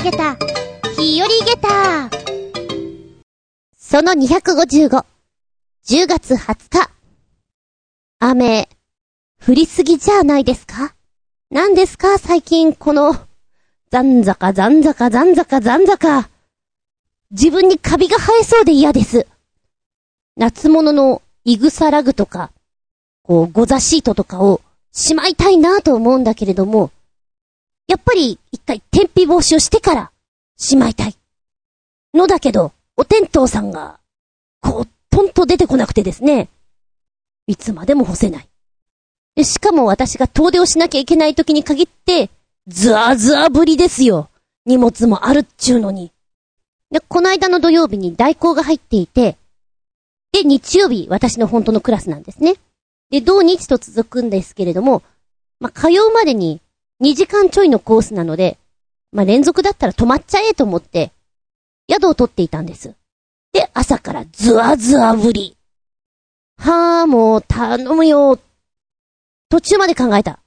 あげた、日和ゲタその255、10月20日。雨、降りすぎじゃないですか？何ですか？最近この、残坂残坂残坂残坂。自分にカビが生えそうで嫌です。夏物のイグサラグとか、こう、ゴザシートとかをしまいたいなと思うんだけれども、やっぱり一回天日防止をしてからしまいたい。のだけど、お天道さんが、こう、とんと出てこなくてですね、いつまでも干せない。で、しかも私が遠出をしなきゃいけない時に限って、ズワズワぶりですよ。荷物もあるっちゅうのに。で、この間の土曜日に代行が入っていて、で、日曜日、私の本当のクラスなんですね。で、土日と続くんですけれども、まあ、通うまでに2時間ちょいのコースなので、まあ、連続だったら止まっちゃえと思って、宿を取っていたんです。で、朝からズワズワぶり。はあ、もう頼むよ。途中まで考えた。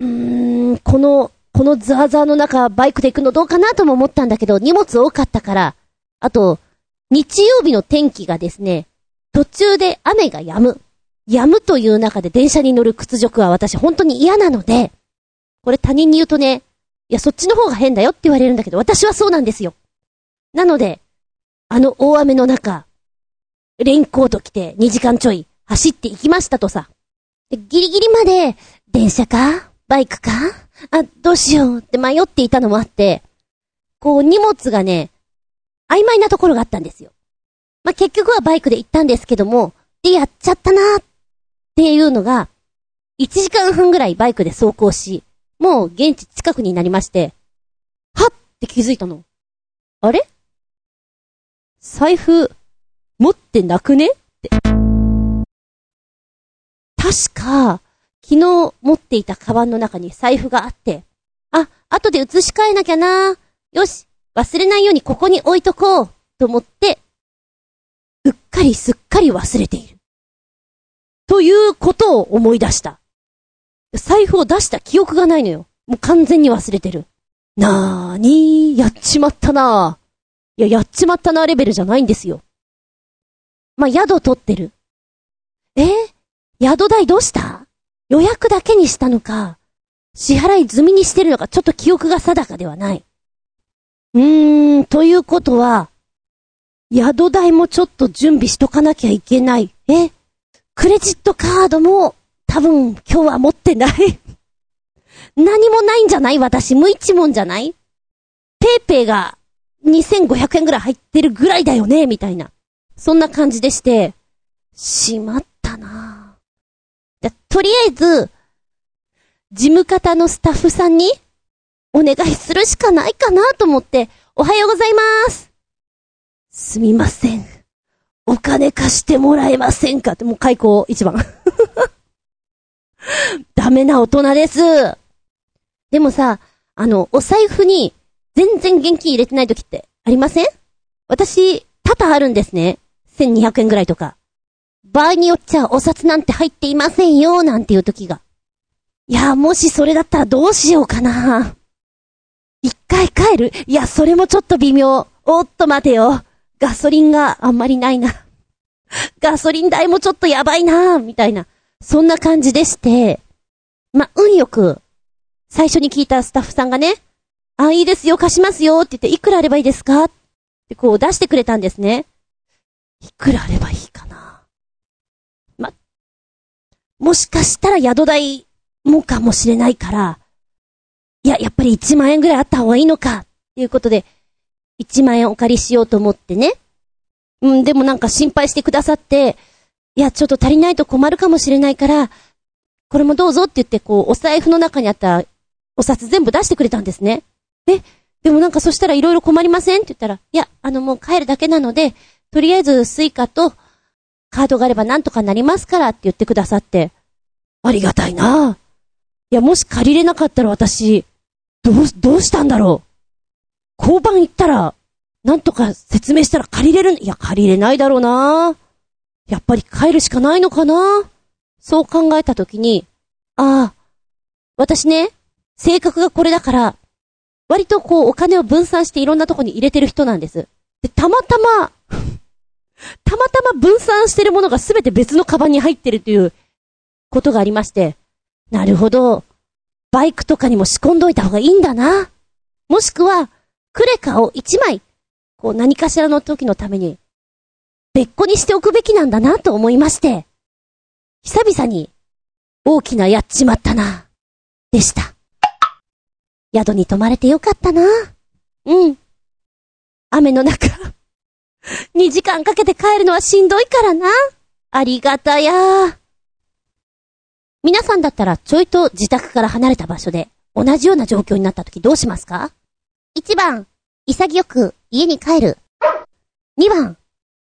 うーん、この、このズワズワの中、バイクで行くのどうかなとも思ったんだけど、荷物多かったから、あと、日曜日の天気がですね、途中で雨が止む。止むという中で電車に乗る屈辱は私本当に嫌なので、これ他人に言うとね、いや、そっちの方が変だよって言われるんだけど、私はそうなんですよ。なので、あの大雨の中、レインコート着て2時間ちょい走って行きましたとさ。ギリギリまで、電車かバイクかあ、どうしようって迷っていたのもあって、こう荷物がね、曖昧なところがあったんですよ。まあ、結局はバイクで行ったんですけども、で、やっちゃったなーっていうのが、1時間半ぐらいバイクで走行し、もう現地近くになりまして、はっって気づいたの。あれ？財布、持ってなくね？って。確か、昨日持っていたカバンの中に財布があって、あ、後で移し替えなきゃなよし、忘れないようにここに置いとこうと思って、うっかりすっかり忘れている。ということを思い出した。財布を出した記憶がないのよ。もう完全に忘れてる。なーにー、やっちまったなー。いや、やっちまったなーレベルじゃないんですよ。まあ、宿取ってる。えー、宿代どうした？予約だけにしたのか、支払い済みにしてるのか、ちょっと記憶が定かではない。うーん、ということは、宿代もちょっと準備しとかなきゃいけない。え？クレジットカードも多分今日は持ってない 何もないんじゃない？私、無一文じゃない？ペイペイが2500円ぐらい入ってるぐらいだよね？みたいな。そんな感じでして、しまったなぁ。とりあえず、事務方のスタッフさんに、お願いするしかないかなと思って、おはようございますすみません。お金貸してもらえませんか？って、もう開口一番。ダメな大人です。でもさ、あの、お財布に全然現金入れてない時ってありません？私、多々あるんですね。1200円ぐらいとか。場合によっちゃお札なんて入っていませんよ、なんていう時が。いや、もしそれだったらどうしようかな。一回帰る？いや、それもちょっと微妙。おっと待てよ。ガソリンがあんまりないな。ガソリン代もちょっとやばいなみたいな。そんな感じでして、ま、運よく、最初に聞いたスタッフさんがね、あ、いいですよ、貸しますよって言って、いくらあればいいですか？ってこう出してくれたんですね。いくらあればいいかな？ま、もしかしたら宿代もかもしれないから、いや、やっぱり1万円ぐらいあった方がいいのか、っていうことで、1万円お借りしようと思ってね。うん、でもなんか心配してくださって、いや、ちょっと足りないと困るかもしれないから、これもどうぞって言って、こう、お財布の中にあったお札全部出してくれたんですね。え、でもなんかそしたら色々困りませんって言ったら、いや、あのもう帰るだけなので、とりあえずスイカとカードがあればなんとかなりますからって言ってくださって、ありがたいなぁいや、もし借りれなかったら私、どう、どうしたんだろう。交番行ったら、なんとか説明したら借りれる、いや、借りれないだろうなぁやっぱり帰るしかないのかな？そう考えたときに、ああ、私ね、性格がこれだから、割とこうお金を分散していろんなとこに入れてる人なんです。で、たまたま たまたま分散してるものがすべて別のカバンに入ってるということがありまして、なるほど。バイクとかにも仕込んどいた方がいいんだな。もしくは、クレカを一枚、こう何かしらの時のために、別個にしておくべきなんだなと思いまして、久々に、大きなやっちまったな、でした。宿に泊まれてよかったな。うん。雨の中2時間かけて帰るのはしんどいからな。ありがたや。皆さんだったらちょいと自宅から離れた場所で同じような状況になった時どうしますか ?1 番、潔く家に帰る。2番、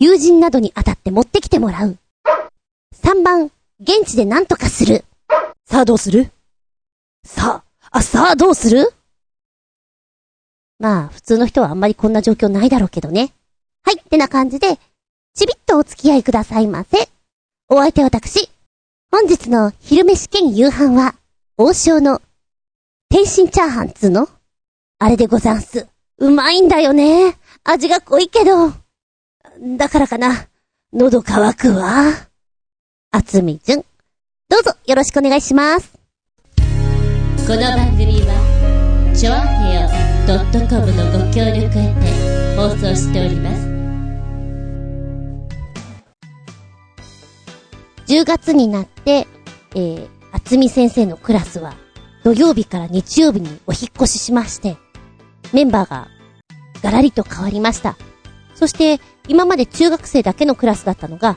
友人などに当たって持ってきてもらう。3番、現地で何とかする。さあどうする？さあ、あ、さあどうする？まあ、普通の人はあんまりこんな状況ないだろうけどね。はい、ってな感じで、ちびっとお付き合いくださいませ。お相手私。本日の昼飯兼夕飯は、王将の、天津チャーハンつの？あれでござんす。うまいんだよね。味が濃いけど。だからかな。喉乾くわ。あつみじゅん。どうぞよろしくお願いします。この番組は、ちょあへよ .com のご協力へて放送しております。10月になって、えー、あつみ先生のクラスは、土曜日から日曜日にお引越ししまして、メンバーが、ガラリと変わりました。そして、今まで中学生だけのクラスだったのが、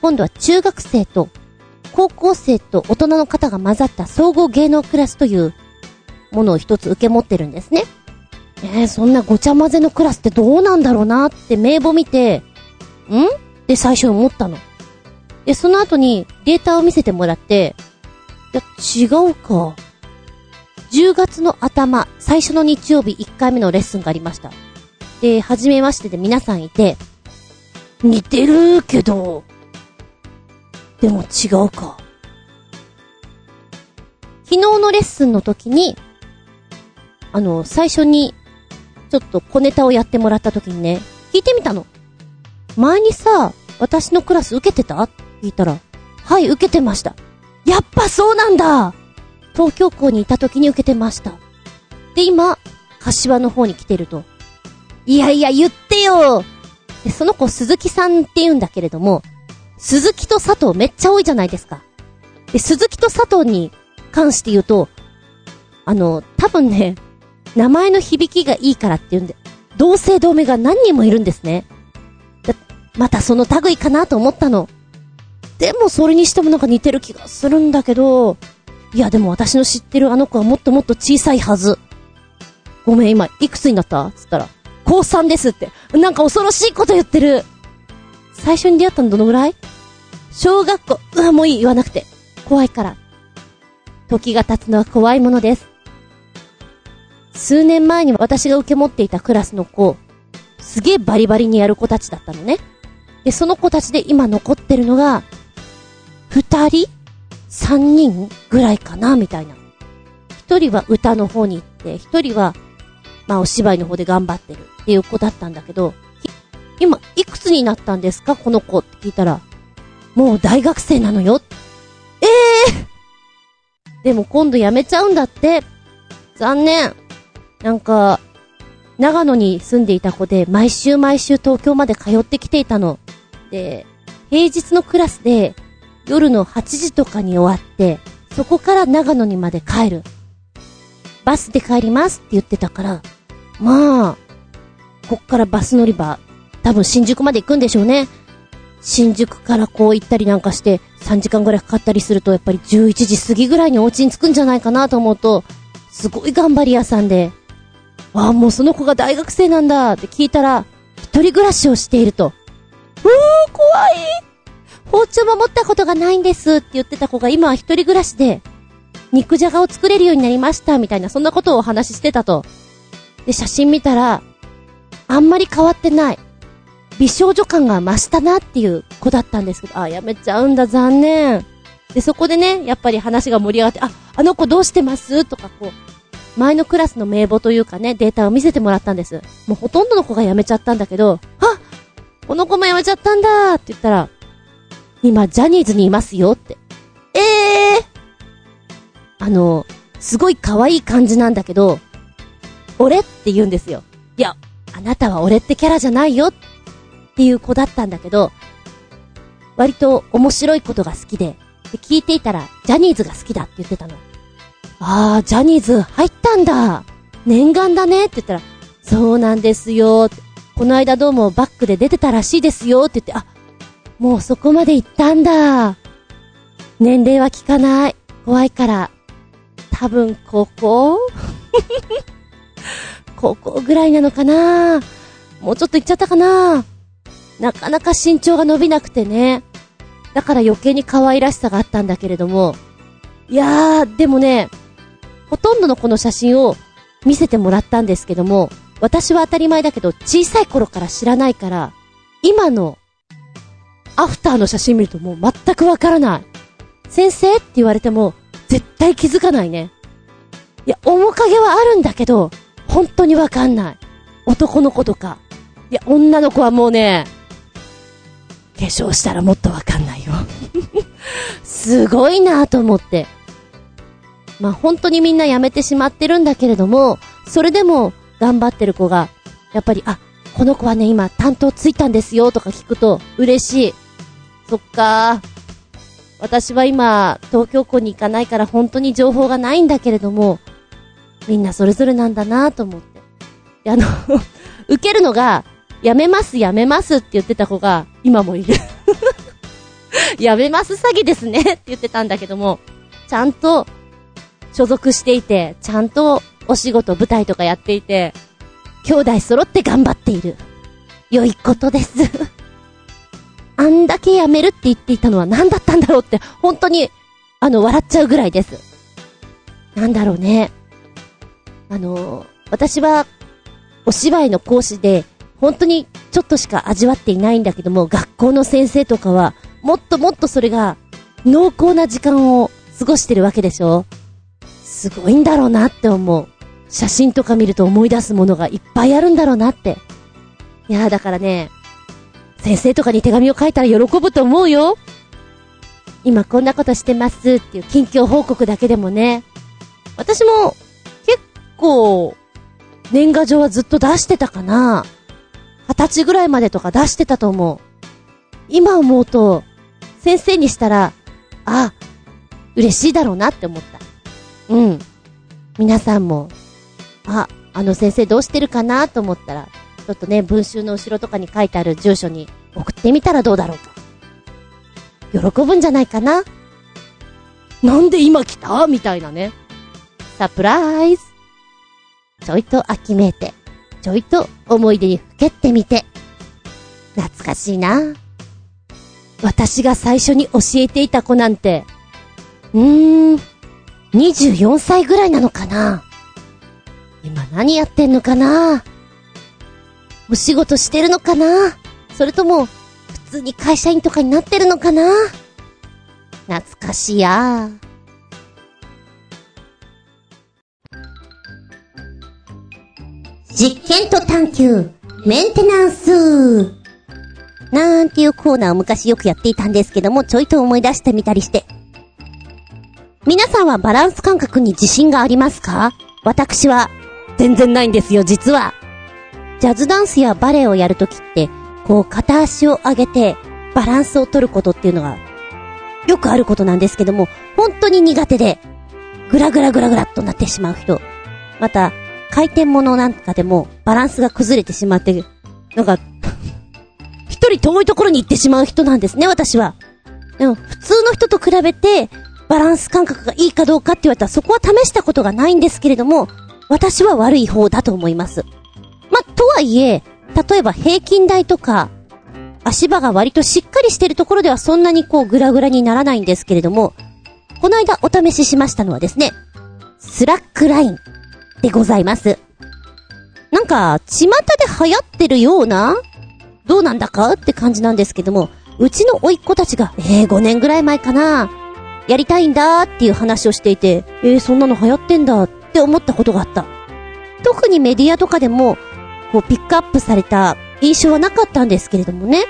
今度は中学生と、高校生と大人の方が混ざった総合芸能クラスというものを一つ受け持ってるんですね。えー、そんなごちゃ混ぜのクラスってどうなんだろうなって名簿見て、ん？って最初思ったの。で、その後にデータを見せてもらって、いや、違うか。10月の頭、最初の日曜日1回目のレッスンがありました。で、初めましてで皆さんいて、似てるけど、でも違うか。昨日のレッスンの時に、あの、最初に、ちょっと小ネタをやってもらった時にね、聞いてみたの。前にさ、私のクラス受けてた？って聞いたら、はい、受けてました。やっぱそうなんだ東京校にいた時に受けてました。で、今、柏の方に来てると。いやいや、言ってよで、その子鈴木さんって言うんだけれども、鈴木と佐藤めっちゃ多いじゃないですか。で、鈴木と佐藤に関して言うと、あの、多分ね、名前の響きがいいからって言うんで、同姓同名が何人もいるんですね。またその類かなと思ったの。でもそれにしてもなんか似てる気がするんだけど、いやでも私の知ってるあの子はもっともっと小さいはず。ごめん、今、いくつになった？つったら、高3ですって。なんか恐ろしいこと言ってる。最初に出会ったのどのぐらい？小学校、うわ、もういい、言わなくて。怖いから。時が経つのは怖いものです。数年前に私が受け持っていたクラスの子、すげえバリバリにやる子たちだったのね。で、その子たちで今残ってるのが、二人？三人ぐらいかなみたいな。一人は歌の方に行って、一人は、まあお芝居の方で頑張ってるっていう子だったんだけど、今、いくつになったんですかこの子って聞いたら、もう大学生なのよ。ええー、でも今度辞めちゃうんだって。残念。なんか、長野に住んでいた子で、毎週毎週東京まで通ってきていたの。で、平日のクラスで、夜の8時とかに終わって、そこから長野にまで帰る。バスで帰りますって言ってたから、まあ、こっからバス乗り場、多分新宿まで行くんでしょうね。新宿からこう行ったりなんかして3時間ぐらいかかったりするとやっぱり11時過ぎぐらいにお家に着くんじゃないかなと思うと、すごい頑張り屋さんで、ああ、もうその子が大学生なんだって聞いたら、一人暮らしをしていると。うー、怖い包丁も持ったことがないんですって言ってた子が今は一人暮らしで、肉じゃがを作れるようになりましたみたいな、そんなことをお話ししてたと。で、写真見たら、あんまり変わってない。美少女感が増したなっていう子だったんですけど、あ、やめちゃうんだ、残念。で、そこでね、やっぱり話が盛り上がって、あ、あの子どうしてます？とかこう、前のクラスの名簿というかね、データを見せてもらったんです。もうほとんどの子が辞めちゃったんだけど、あこの子も辞めちゃったんだって言ったら、今、ジャニーズにいますよって。ええー、あの、すごい可愛い感じなんだけど、俺って言うんですよ。いや、あなたは俺ってキャラじゃないよっていう子だったんだけど、割と面白いことが好きで、で聞いていたら、ジャニーズが好きだって言ってたの。あー、ジャニーズ入ったんだ念願だねって言ったら、そうなんですよこの間どうもバックで出てたらしいですよって言って、あ、もうそこまで行ったんだ。年齢は聞かない。怖いから。多分、高 校 高校ぐらいなのかな？もうちょっと行っちゃったかな？なかなか身長が伸びなくてね。だから余計に可愛らしさがあったんだけれども。いやー、でもね、ほとんどのこの写真を見せてもらったんですけども、私は当たり前だけど小さい頃から知らないから、今のアフターの写真見るともう全くわからない。先生って言われても絶対気づかないね。いや、面影はあるんだけど、本当にわかんない。男の子とか。いや、女の子はもうね、化粧したらもっとわかんないよ すごいなと思って。まあ、本当にみんな辞めてしまってるんだけれども、それでも頑張ってる子が、やっぱり、あ、この子はね、今担当ついたんですよとか聞くと嬉しい。そっか私は今、東京校に行かないから本当に情報がないんだけれども、みんなそれぞれなんだなと思って。で、あの 受けるのが、やめますやめますって言ってた子が、今もいる やめます詐欺ですね って言ってたんだけども、ちゃんと、所属していて、ちゃんとお仕事、舞台とかやっていて、兄弟揃って頑張っている。良いことですあんだけ辞めるって言っていたのは何だったんだろうって、本当に、あの、笑っちゃうぐらいです。なんだろうね。あの、私は、お芝居の講師で、本当にちょっとしか味わっていないんだけども、学校の先生とかは、もっともっとそれが、濃厚な時間を過ごしてるわけでしょ？すごいんだろうなって思う。写真とか見ると思い出すものがいっぱいあるんだろうなって。いやだからね、先生とかに手紙を書いたら喜ぶと思うよ。今こんなことしてますっていう近況報告だけでもね。私も構年賀状はずっと出してたかな。二十歳ぐらいまでとか出してたと思う。今思うと、先生にしたら、あ、嬉しいだろうなって思った。うん。皆さんも、あ、あの先生どうしてるかなと思ったら、ちょっとね、文集の後ろとかに書いてある住所に送ってみたらどうだろうと。喜ぶんじゃないかななんで今来た？みたいなね。サプライズちょいと秋めいて、ちょいと思い出にふけってみて。懐かしいな。私が最初に教えていた子なんて、うーん、24歳ぐらいなのかな。今何やってんのかな。お仕事してるのかな。それとも、普通に会社員とかになってるのかな。懐かしいや。実験と探求、メンテナンスなんていうコーナーを昔よくやっていたんですけども、ちょいと思い出してみたりして。皆さんはバランス感覚に自信がありますか？私は、全然ないんですよ、実は。ジャズダンスやバレエをやるときって、こう片足を上げてバランスを取ることっていうのがよくあることなんですけども、本当に苦手で、ぐらぐらぐらぐらっとなってしまう人。また、回転物なんかでもバランスが崩れてしまってる、なんか 一人遠いところに行ってしまう人なんですね、私は。でも、普通の人と比べて、バランス感覚がいいかどうかって言われたらそこは試したことがないんですけれども、私は悪い方だと思います。ま、とはいえ、例えば平均台とか、足場が割としっかりしてるところではそんなにこうグラグラにならないんですけれども、この間お試ししましたのはですね、スラックラインでございます。なんか、巷で流行ってるような、どうなんだかって感じなんですけども、うちの甥っ子たちが、えー、5年ぐらい前かな、やりたいんだっていう話をしていて、えー、そんなの流行ってんだ。って思ったことがあった。特にメディアとかでも、こう、ピックアップされた印象はなかったんですけれどもね。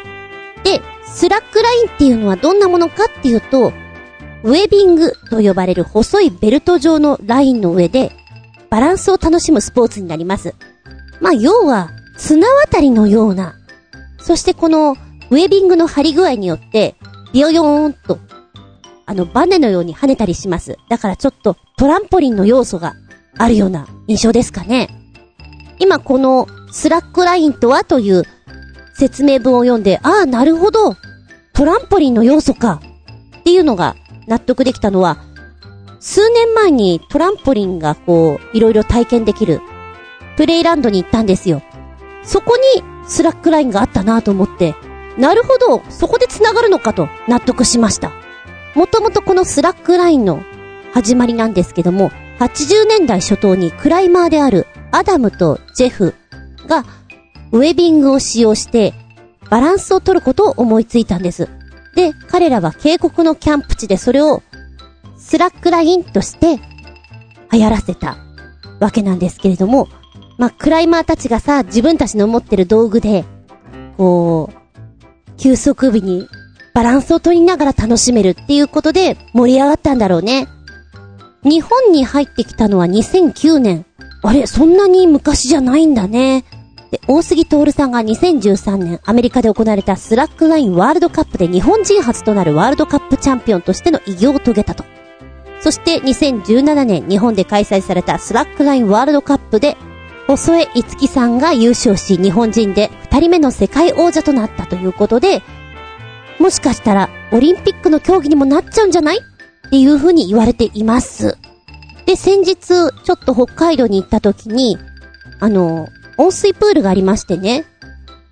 で、スラックラインっていうのはどんなものかっていうと、ウェビングと呼ばれる細いベルト状のラインの上で、バランスを楽しむスポーツになります。まあ、要は、綱渡りのような。そしてこの、ウェビングの張り具合によって、ビヨヨーンと、あの、バネのように跳ねたりします。だからちょっと、トランポリンの要素があるような印象ですかね。今この、スラックラインとはという説明文を読んで、ああ、なるほど。トランポリンの要素か。っていうのが納得できたのは、数年前にトランポリンがこう、いろいろ体験できる、プレイランドに行ったんですよ。そこにスラックラインがあったなと思って、なるほど、そこで繋がるのかと納得しました。もともとこのスラックラインの始まりなんですけども、80年代初頭にクライマーであるアダムとジェフがウェビングを使用してバランスを取ることを思いついたんです。で、彼らは渓谷のキャンプ地でそれをスラックラインとして流行らせたわけなんですけれども、まあ、クライマーたちがさ、自分たちの持ってる道具で、こう、休息日にバランスを取りながら楽しめるっていうことで盛り上がったんだろうね。日本に入ってきたのは2009年。あれ、そんなに昔じゃないんだね。で、大杉徹さんが2013年アメリカで行われたスラックラインワールドカップで日本人初となるワールドカップチャンピオンとしての偉業を遂げたと。そして2017年日本で開催されたスラックラインワールドカップで細江いつきさんが優勝し日本人で二人目の世界王者となったということで、もしかしたらオリンピックの競技にもなっちゃうんじゃない？っていう風に言われています。で、先日、ちょっと北海道に行った時に、あの、温水プールがありましてね。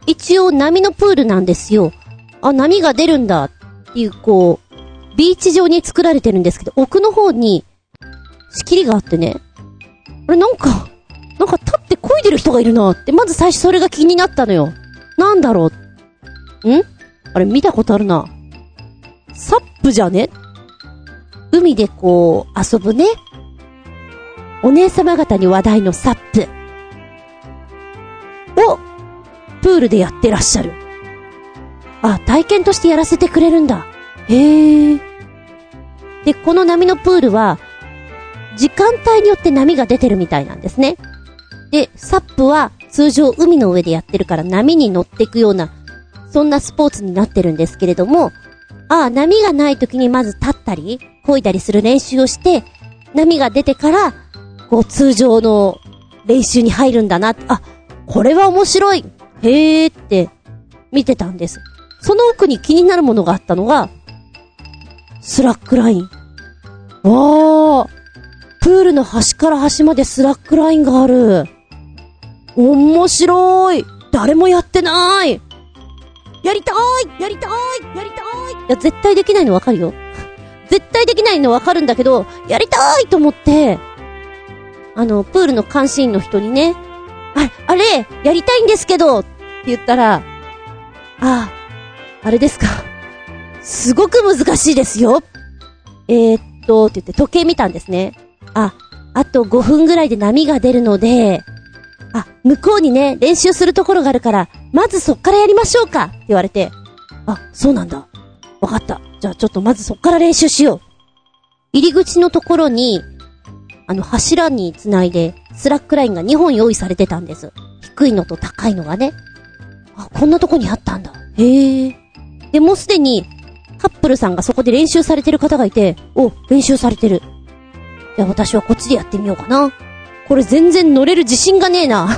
一応波のプールなんですよ。あ、波が出るんだっていう、こう、ビーチ上に作られてるんですけど、奥の方に、仕切りがあってね。あれ、なんか、なんか立って漕いでる人がいるなって、まず最初それが気になったのよ。なんだろう。ん？あれ、見たことあるな。サップじゃね？海でこう、遊ぶね。お姉様方に話題のサップ。を、プールでやってらっしゃる。あ、体験としてやらせてくれるんだ。へえ。で、この波のプールは、時間帯によって波が出てるみたいなんですね。で、サップは通常海の上でやってるから波に乗っていくような、そんなスポーツになってるんですけれども、ああ、波がない時にまず立ったり、漕いだりする練習をして、波が出てから、こう通常の練習に入るんだな、あ、これは面白いへーって見てたんです。その奥に気になるものがあったのが、スラックライン。わー、プールの端から端までスラックラインがある。面白い。誰もやってない。やりたい。やりたい。やりたい。いや、絶対できないのわかるよ。絶対できないのわかるんだけど、やりたいと思って、あの、プールの監視員の人にね、あ、あれ、やりたいんですけど。って言ったら、あ、あれですか。すごく難しいですよ。えー、っと、って言って時計見たんですね。あ、あと5分ぐらいで波が出るので、あ、向こうにね、練習するところがあるから、まずそっからやりましょうかって言われて、あ、そうなんだ。わかった。じゃあちょっとまずそっから練習しよう。入り口のところに、あの柱につないで、スラックラインが2本用意されてたんです。低いのと高いのがね。あ、こんなとこにあったんだ。へえ。で、もうすでに、カップルさんがそこで練習されてる方がいて、お、練習されてる。じゃあ私はこっちでやってみようかな。これ全然乗れる自信がねえな。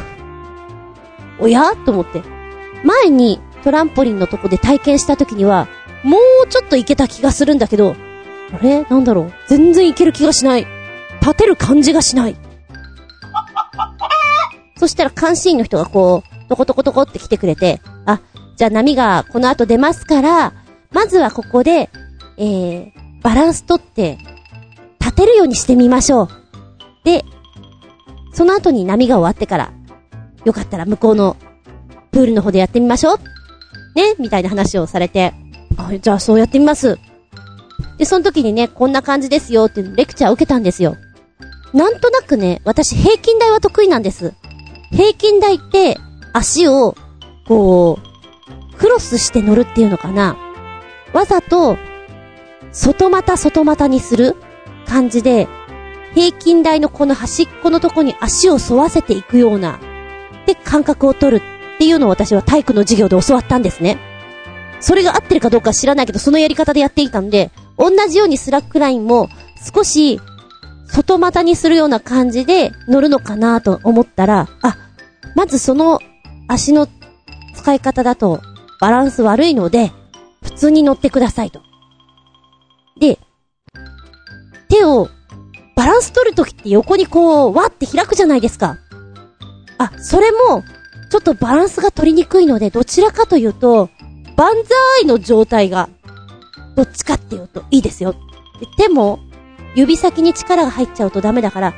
おや？と思って。前にトランポリンのとこで体験した時には、もうちょっといけた気がするんだけど、あれ？なんだろう？全然いける気がしない。立てる感じがしない。そしたら監視員の人がこう、トコトコトコって来てくれて、あ、じゃあ波がこの後出ますから、まずはここで、えー、バランス取って、立てるようにしてみましょう。で、その後に波が終わってから、よかったら向こうのプールの方でやってみましょう。ねみたいな話をされて、あ、じゃあそうやってみます。で、その時にね、こんな感じですよっていうレクチャーを受けたんですよ。なんとなくね、私平均台は得意なんです。平均台って足を、こう、クロスして乗るっていうのかな。わざと、外股外股にする感じで、平均台のこの端っこのとこに足を沿わせていくような、で感覚を取るっていうのを私は体育の授業で教わったんですね。それが合ってるかどうか知らないけど、そのやり方でやっていたんで、同じようにスラックラインも少し外股にするような感じで乗るのかなと思ったら、あ、まずその足の使い方だとバランス悪いので、普通に乗ってくださいと。で、手をバランス取るときって横にこう、わって開くじゃないですか。あ、それも、ちょっとバランスが取りにくいので、どちらかというと、万歳の状態が、どっちかっていうといいですよ。で手も、指先に力が入っちゃうとダメだから、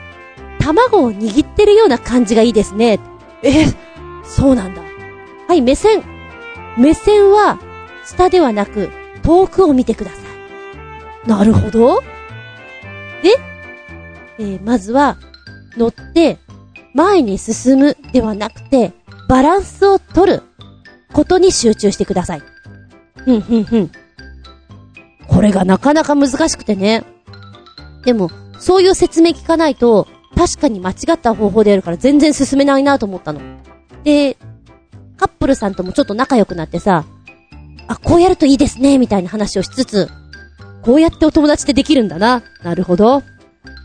卵を握ってるような感じがいいですね。え、そうなんだ。はい、目線。目線は、下ではなく、遠くを見てください。なるほど。で、えーまずは、乗って、前に進むではなくて、バランスを取ることに集中してください。ふんふんふん。これがなかなか難しくてね。でも、そういう説明聞かないと、確かに間違った方法でやるから全然進めないなと思ったの。で、カップルさんともちょっと仲良くなってさ、あ、こうやるといいですね、みたいな話をしつつ、こうやってお友達ってできるんだな。なるほど。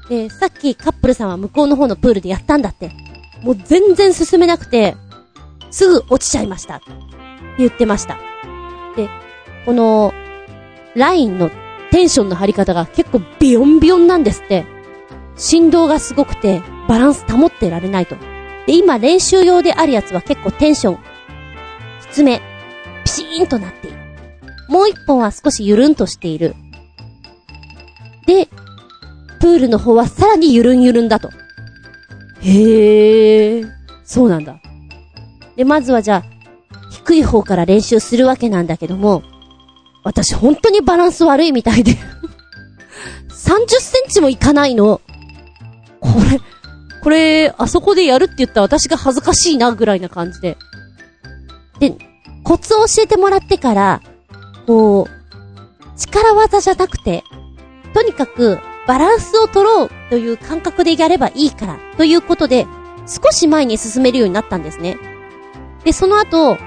で、さっきカップルさんは向こうの方のプールでやったんだって。もう全然進めなくて、すぐ落ちちゃいました。って言ってました。で、この、ラインのテンションの張り方が結構ビヨンビヨンなんですって。振動がすごくて、バランス保ってられないと。で、今練習用であるやつは結構テンション、きつめ、シーンとなっている。もう一本は少しゆるんとしている。で、プールの方はさらにゆるんゆるんだと。へえ、そうなんだ。で、まずはじゃあ、低い方から練習するわけなんだけども、私本当にバランス悪いみたいで 30センチもいかないの。これ、これ、あそこでやるって言ったら私が恥ずかしいなぐらいな感じで。で、コツを教えてもらってから、こう、力技じゃなくて、とにかくバランスを取ろうという感覚でやればいいから、ということで、少し前に進めるようになったんですね。で、その後、わ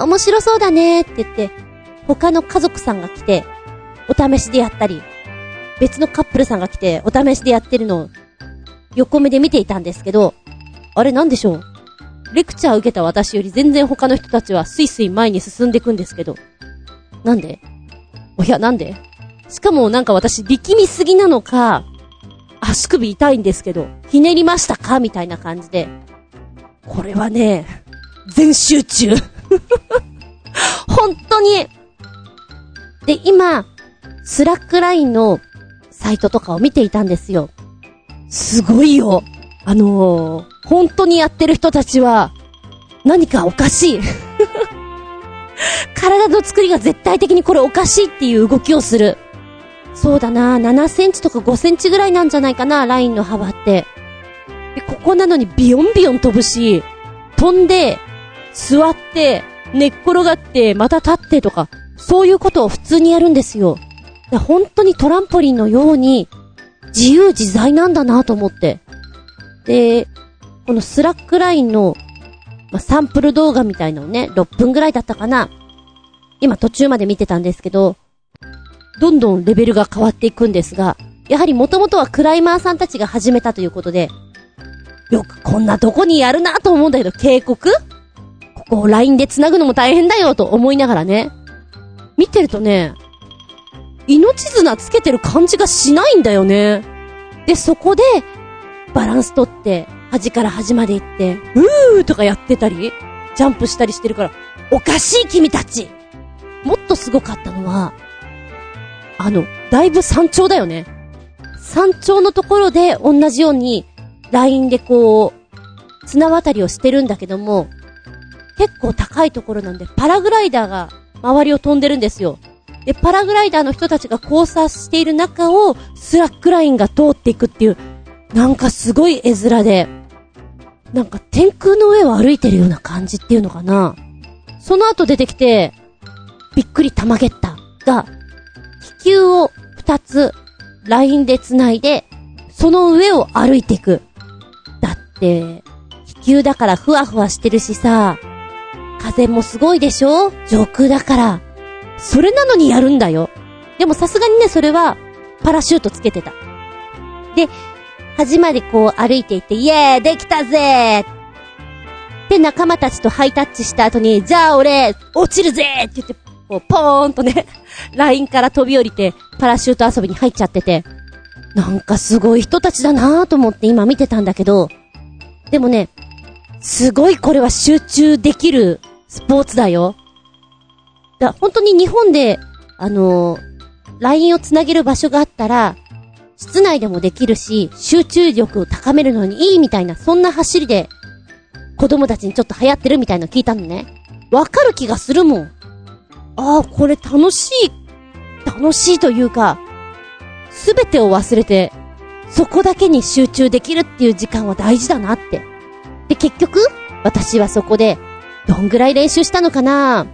あ、面白そうだねって言って、他の家族さんが来て、お試しでやったり、別のカップルさんが来て、お試しでやってるのを、横目で見ていたんですけど、あれなんでしょう？レクチャー受けた私より全然他の人たちはスイスイ前に進んでいくんですけど。なんで？おや、なんで？しかもなんか私力みすぎなのか、足首痛いんですけど、ひねりましたか？みたいな感じで。これはね、全集中。本当に。で、今、スラックラインのサイトとかを見ていたんですよ。すごいよ。あのー、本当にやってる人たちは、何かおかしい。体の作りが絶対的にこれおかしいっていう動きをする。そうだな、7センチとか5センチぐらいなんじゃないかな、ラインの幅って。で、ここなのにビヨンビヨン飛ぶし、飛んで、座って、寝っ転がって、また立ってとか、そういうことを普通にやるんですよ。本当にトランポリンのように、自由自在なんだなと思って。で、このスラックラインの、ま、サンプル動画みたいなのね、6分ぐらいだったかな。今途中まで見てたんですけど、どんどんレベルが変わっていくんですが、やはり元々はクライマーさんたちが始めたということで、よくこんなとこにやるなと思うんだけど、警告？ここを LINE で繋ぐのも大変だよと思いながらね、見てるとね、命綱つけてる感じがしないんだよね。で、そこで、バランス取って、端から端まで行って、うーとかやってたり、ジャンプしたりしてるから、おかしい君たちもっとすごかったのは、あの、だいぶ山頂だよね。山頂のところで同じように、ラインでこう、綱渡りをしてるんだけども、結構高いところなんで、パラグライダーが周りを飛んでるんですよ。で、パラグライダーの人たちが交差している中を、スラックラインが通っていくっていう、なんかすごい絵面で、なんか天空の上を歩いてるような感じっていうのかな。その後出てきて、びっくりたまげたが、気球を二つ、ラインで繋いで、その上を歩いていく。だって、気球だからふわふわしてるしさ、風もすごいでしょ？上空だから。それなのにやるんだよ。でもさすがにね、それは、パラシュートつけてた。で、端までこう歩いていって、イエーイできたぜ!で、仲間たちとハイタッチした後に、じゃあ俺、落ちるぜ!って言って、こう、ポーンとね、ラインから飛び降りて、パラシュート遊びに入っちゃってて、なんかすごい人たちだなぁと思って今見てたんだけど、でもね、すごいこれは集中できるスポーツだよ。だ、本当に日本で、あのー、ラインをつなげる場所があったら、室内でもできるし、集中力を高めるのにいいみたいな、そんな走りで、子供たちにちょっと流行ってるみたいなの聞いたのね。わかる気がするもん。ああ、これ楽しい、楽しいというか、すべてを忘れて、そこだけに集中できるっていう時間は大事だなって。で、結局、私はそこで、どんぐらい練習したのかな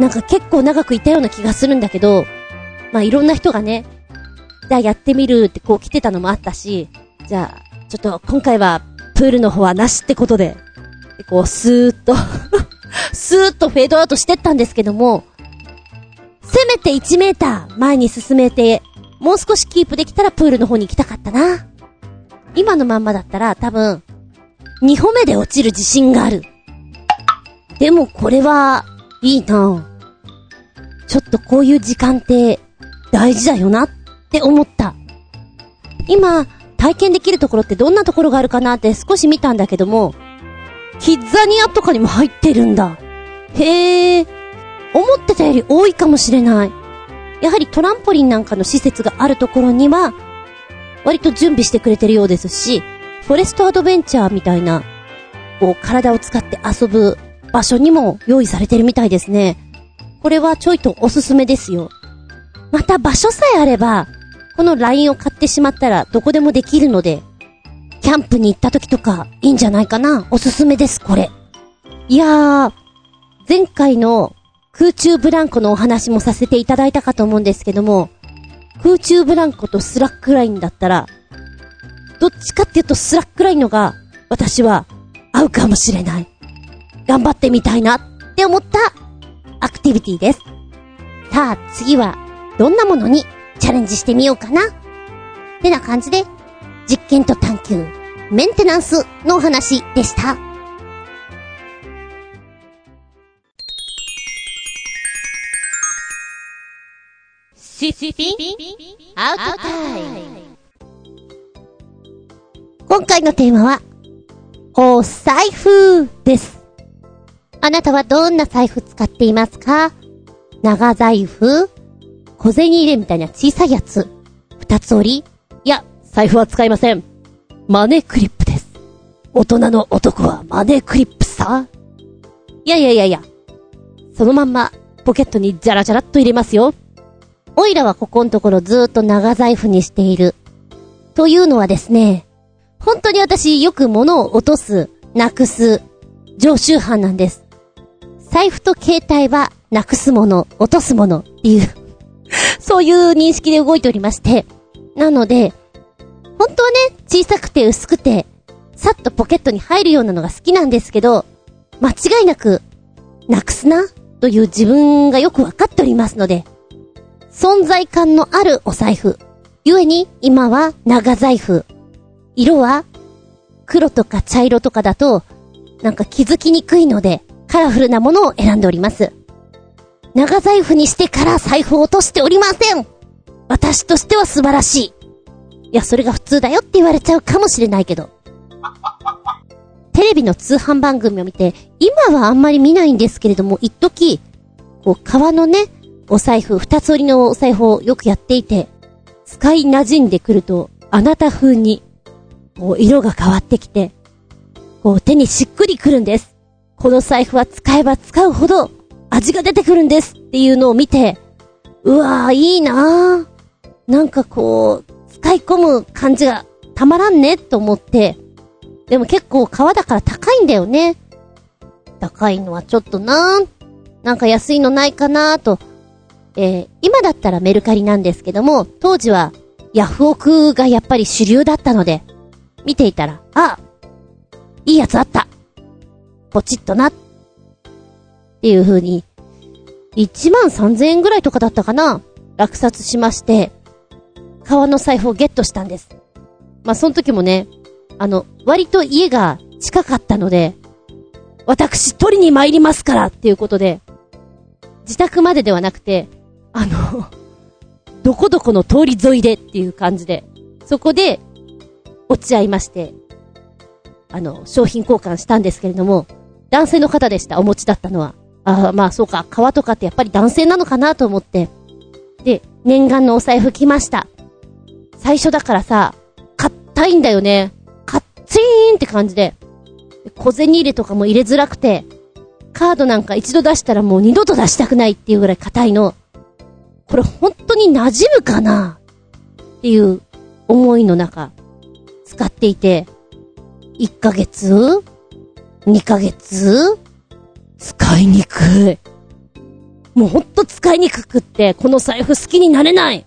なんか結構長くいたような気がするんだけど、まあいろんな人がね、じゃあやってみるってこう来てたのもあったし、じゃあ、ちょっと今回はプールの方はなしってことで、でこうスーッと スーッとフェードアウトしてったんですけども、せめて1メーター前に進めて、もう少しキープできたらプールの方に行きたかったな。今のまんまだったら多分、2歩目で落ちる自信がある。でもこれは、いいなちょっとこういう時間って大事だよなっって思った。今、体験できるところってどんなところがあるかなって少し見たんだけども、キッザニアとかにも入ってるんだ。へえ、思ってたより多いかもしれない。やはりトランポリンなんかの施設があるところには、割と準備してくれてるようですし、フォレストアドベンチャーみたいな、こう体を使って遊ぶ場所にも用意されてるみたいですね。これはちょいとおすすめですよ。また場所さえあれば、この LINE を買ってしまったらどこでもできるので、キャンプに行った時とかいいんじゃないかなおすすめです、これ。いやー、前回の空中ブランコのお話もさせていただいたかと思うんですけども、空中ブランコとスラックラインだったら、どっちかっていうとスラックラインのが、私は合うかもしれない。頑張ってみたいなって思ったアクティビティです。さあ、次は、どんなものにチャレンジしてみようかな。ってな感じで、実験と探求、メンテナンスのお話でした。シスピアウトタイム今回のテーマは、お財布です。あなたはどんな財布使っていますか？長財布小銭入れみたいな小さいやつ二つ折り？いや、財布は使いません。マネークリップです。大人の男はマネークリップさ。いやいやいやいや。そのまんま、ポケットにジャラジャラっと入れますよ。おいらはここのところずーっと長財布にしている。というのはですね、本当に私よく物を落とす、なくす、常習犯なんです。財布と携帯はなくすもの、落とすものっていうそういう認識で動いておりまして。なので、本当はね、小さくて薄くて、さっとポケットに入るようなのが好きなんですけど、間違いなく、なくすな、という自分がよくわかっておりますので、存在感のあるお財布。故に、今は長財布。色は、黒とか茶色とかだと、なんか気づきにくいので、カラフルなものを選んでおります。長財布にしてから財布を落としておりません私としては素晴らしい。いや、それが普通だよって言われちゃうかもしれないけど。テレビの通販番組を見て、今はあんまり見ないんですけれども、一時、こう、革のね、お財布、二つ折りのお財布をよくやっていて、使い馴染んでくると、あなた風に、こう、色が変わってきて、こう、手にしっくりくるんです。この財布は使えば使うほど味が出てくるんですっていうのを見て、うわぁ、いいなぁ。なんかこう、使い込む感じがたまらんねと思って、でも結構革だから高いんだよね。高いのはちょっとなーなんか安いのないかなーと。えー今だったらメルカリなんですけども、当時はヤフオクがやっぱり主流だったので、見ていたら、あいいやつあったポチッとな。っっていう風に、1万3000円ぐらいとかだったかな？落札しまして、革の財布をゲットしたんです。まあ、その時もね、あの、割と家が近かったので、私取りに参りますからっていうことで、自宅までではなくて、あの、どこどこの通り沿いでっていう感じで、そこで落ち合いまして、あの、商品交換したんですけれども、男性の方でした、お持ちだったのは。ああ、まあそうか、革とかってやっぱり男性なのかなと思って。で、念願のお財布来ました。最初だからさ、硬いんだよね。カッチーンって感じで。で小銭入れとかも入れづらくて、カードなんか一度出したらもう二度と出したくないっていうぐらい硬いの。これ本当に馴染むかな？っていう思いの中、使っていて、1ヶ月 ?2 ヶ月？使いにくい。もうほんと使いにくくって、この財布好きになれない。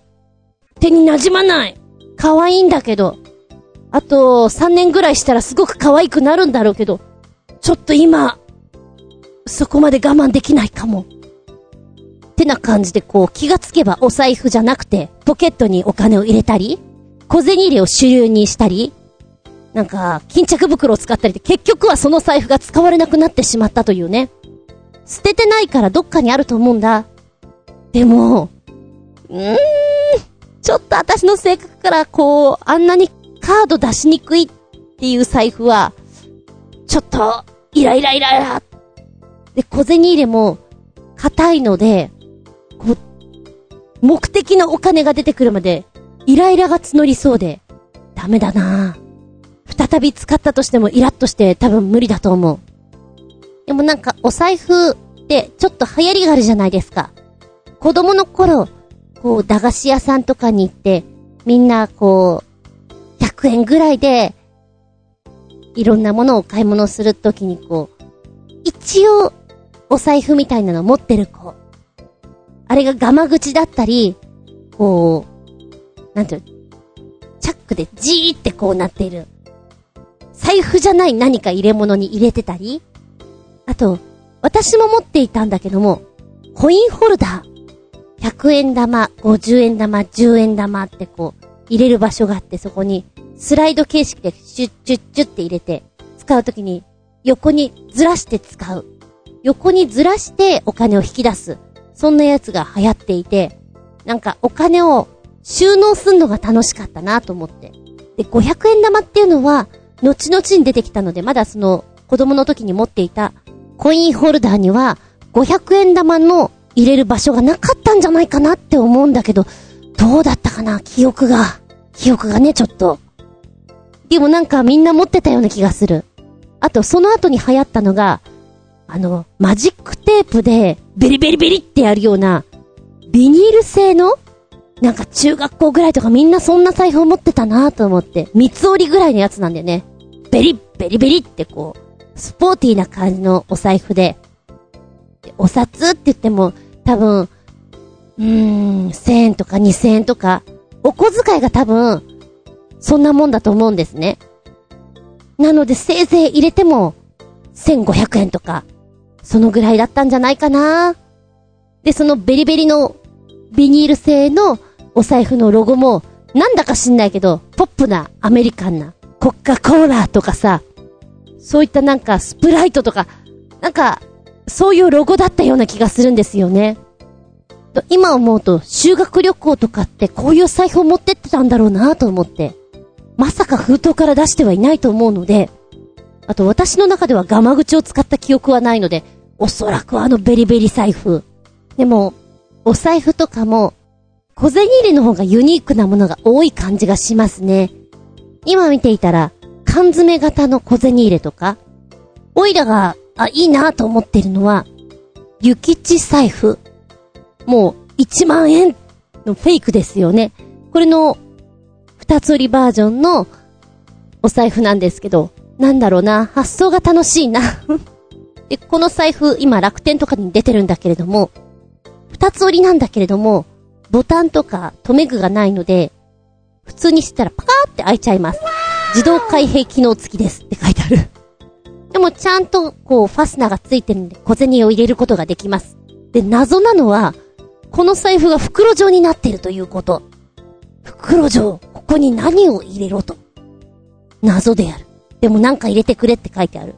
手に馴染まない。可愛いんだけど。あと、3年ぐらいしたらすごく可愛くなるんだろうけど、ちょっと今、そこまで我慢できないかも。ってな感じでこう気がつけばお財布じゃなくて、ポケットにお金を入れたり、小銭入れを主流にしたり、なんか、巾着袋を使ったりで結局はその財布が使われなくなってしまったというね。捨ててないからどっかにあると思うんだ。でも、うーん、ちょっと私の性格からこう、あんなにカード出しにくいっていう財布は、ちょっと、イライライライラ。で、小銭入れも、硬いので、こう、目的のお金が出てくるまで、イライラが募りそうで、ダメだなぁ再び使ったとしてもイラッとして多分無理だと思う。でもなんかお財布ってちょっと流行りがあるじゃないですか。子供の頃、こう駄菓子屋さんとかに行って、みんなこう、100円ぐらいで、いろんなものを買い物するときにこう、一応、お財布みたいなの持ってる子。あれがガマ口だったり、こう、なんていうのチャックでジーってこうなっている。財布じゃない何か入れ物に入れてたり。あと、私も持っていたんだけども、コインホルダー。100円玉、50円玉、10円玉ってこう、入れる場所があってそこに、スライド形式でシュッチュッチュって入れて、使うときに、横にずらして使う。横にずらしてお金を引き出す。そんなやつが流行っていて、なんかお金を収納すんのが楽しかったなと思って。で、500円玉っていうのは、後々に出てきたので、まだその、子供の時に持っていた、コインホルダーには、500円玉の入れる場所がなかったんじゃないかなって思うんだけど、どうだったかな記憶が。記憶がね、ちょっと。でもなんかみんな持ってたような気がする。あと、その後に流行ったのが、あの、マジックテープで、ベリベリベリってやるような、ビニール製のなんか中学校ぐらいとかみんなそんな財布を持ってたなと思って、三つ折りぐらいのやつなんだよね。ベリッベリベリってこう、スポーティーな感じのお財布で、お札って言っても、多分、うーん、1000円とか2000円とか、お小遣いが多分、そんなもんだと思うんですね。なのでせいぜい入れても、1500円とか、そのぐらいだったんじゃないかなで、そのベリベリのビニール製のお財布のロゴも、なんだか知んないけど、ポップなアメリカンな、コッカ・コーラとかさ、そういったなんかスプライトとか、なんか、そういうロゴだったような気がするんですよね。今思うと、修学旅行とかってこういう財布を持ってってたんだろうなと思って。まさか封筒から出してはいないと思うので、あと私の中ではガマ口を使った記憶はないので、おそらくあのベリベリ財布。でも、お財布とかも、小銭入れの方がユニークなものが多い感じがしますね。今見ていたら、缶詰型の小銭入れとか、オイラが、あ、いいなと思ってるのは、ゆきち財布。もう、1万円のフェイクですよね。これの、二つ折りバージョンのお財布なんですけど、なんだろうな、発想が楽しいな。で、この財布、今楽天とかに出てるんだけれども、二つ折りなんだけれども、ボタンとか留め具がないので、普通にしたらパカーって開いちゃいます。自動開閉機能付きですって書いてある。でもちゃんとこうファスナーが付いてるんで小銭を入れることができます。で、謎なのは、この財布が袋状になってるということ。袋状、ここに何を入れろと。謎である。でもなんか入れてくれって書いてある。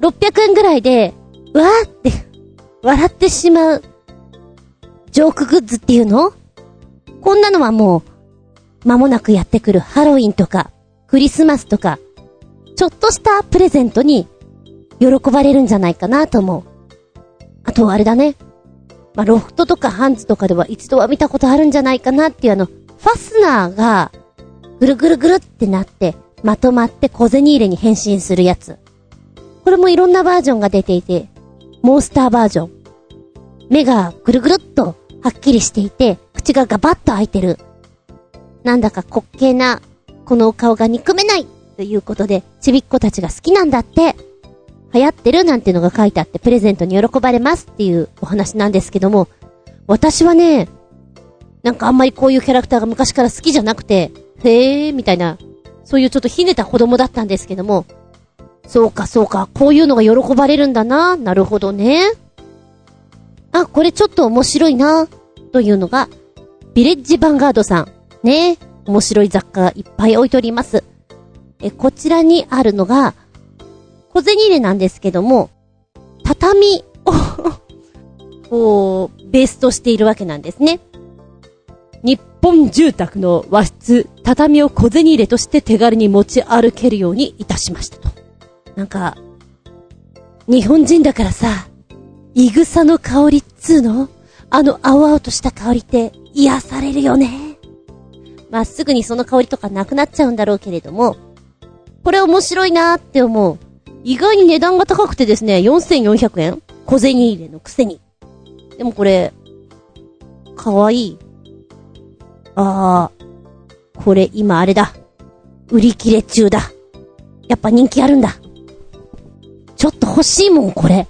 600円ぐらいで、わーって、笑ってしまう、ジョークグッズっていうの？こんなのはもう、間もなくやってくるハロウィンとか、クリスマスとか、ちょっとしたプレゼントに、喜ばれるんじゃないかなと思う。あとあれだね。まあ、ロフトとかハンズとかでは一度は見たことあるんじゃないかなっていうあの、ファスナーが、ぐるぐるぐるってなって、まとまって小銭入れに変身するやつ。これもいろんなバージョンが出ていて、モンスターバージョン。目がぐるぐるっとはっきりしていて、口がガバッと開いてる。なんだか滑稽な、このお顔が憎めないということで、ちびっ子たちが好きなんだって。流行ってるなんてのが書いてあって、プレゼントに喜ばれますっていうお話なんですけども、私はね、なんかあんまりこういうキャラクターが昔から好きじゃなくて、へえー、みたいな、そういうちょっとひねた子供だったんですけども、そうかそうか、こういうのが喜ばれるんだな、なるほどね。あ、これちょっと面白いな、というのが、ビレッジヴァンガードさん。ね面白い雑貨がいっぱい置いております。え、こちらにあるのが、小銭入れなんですけども、畳を こう、ベースとしているわけなんですね。日本住宅の和室、畳を小銭入れとして手軽に持ち歩けるようにいたしましたと。なんか、日本人だからさ、イグサの香りっつうの？あの青々とした香りって癒されるよね。まっすぐにその香りとかなくなっちゃうんだろうけれども、これ面白いなーって思う。意外に値段が高くてですね、4400円？小銭入れのくせに。でもこれ、かわいい。あー、これ今あれだ。売り切れ中だ。やっぱ人気あるんだ。ちょっと欲しいもん、これ。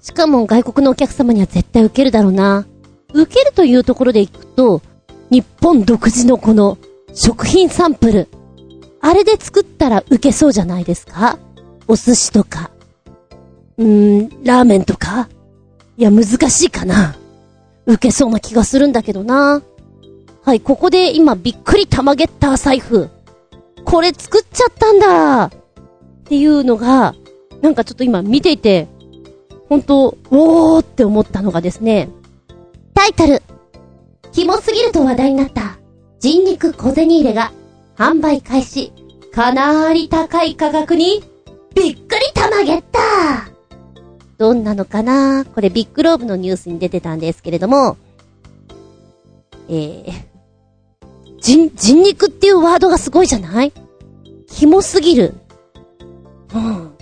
しかも外国のお客様には絶対受けるだろうな。受けるというところでいくと、日本独自のこの食品サンプル。あれで作ったら受けそうじゃないですか？お寿司とか。うーん、ラーメンとか？いや、難しいかな。受けそうな気がするんだけどな。はい、ここで今びっくり玉ゲッター財布。これ作っちゃったんだっていうのが、なんかちょっと今見ていて、本当おーって思ったのがですね、タイトル、キモすぎると話題になった人肉小銭入れが販売開始。かなーり高い価格に、びっくり玉ゲッターどんなのかな？これビッグローブのニュースに出てたんですけれども、えー、人、人肉っていうワードがすごいじゃない？キモすぎる。うん。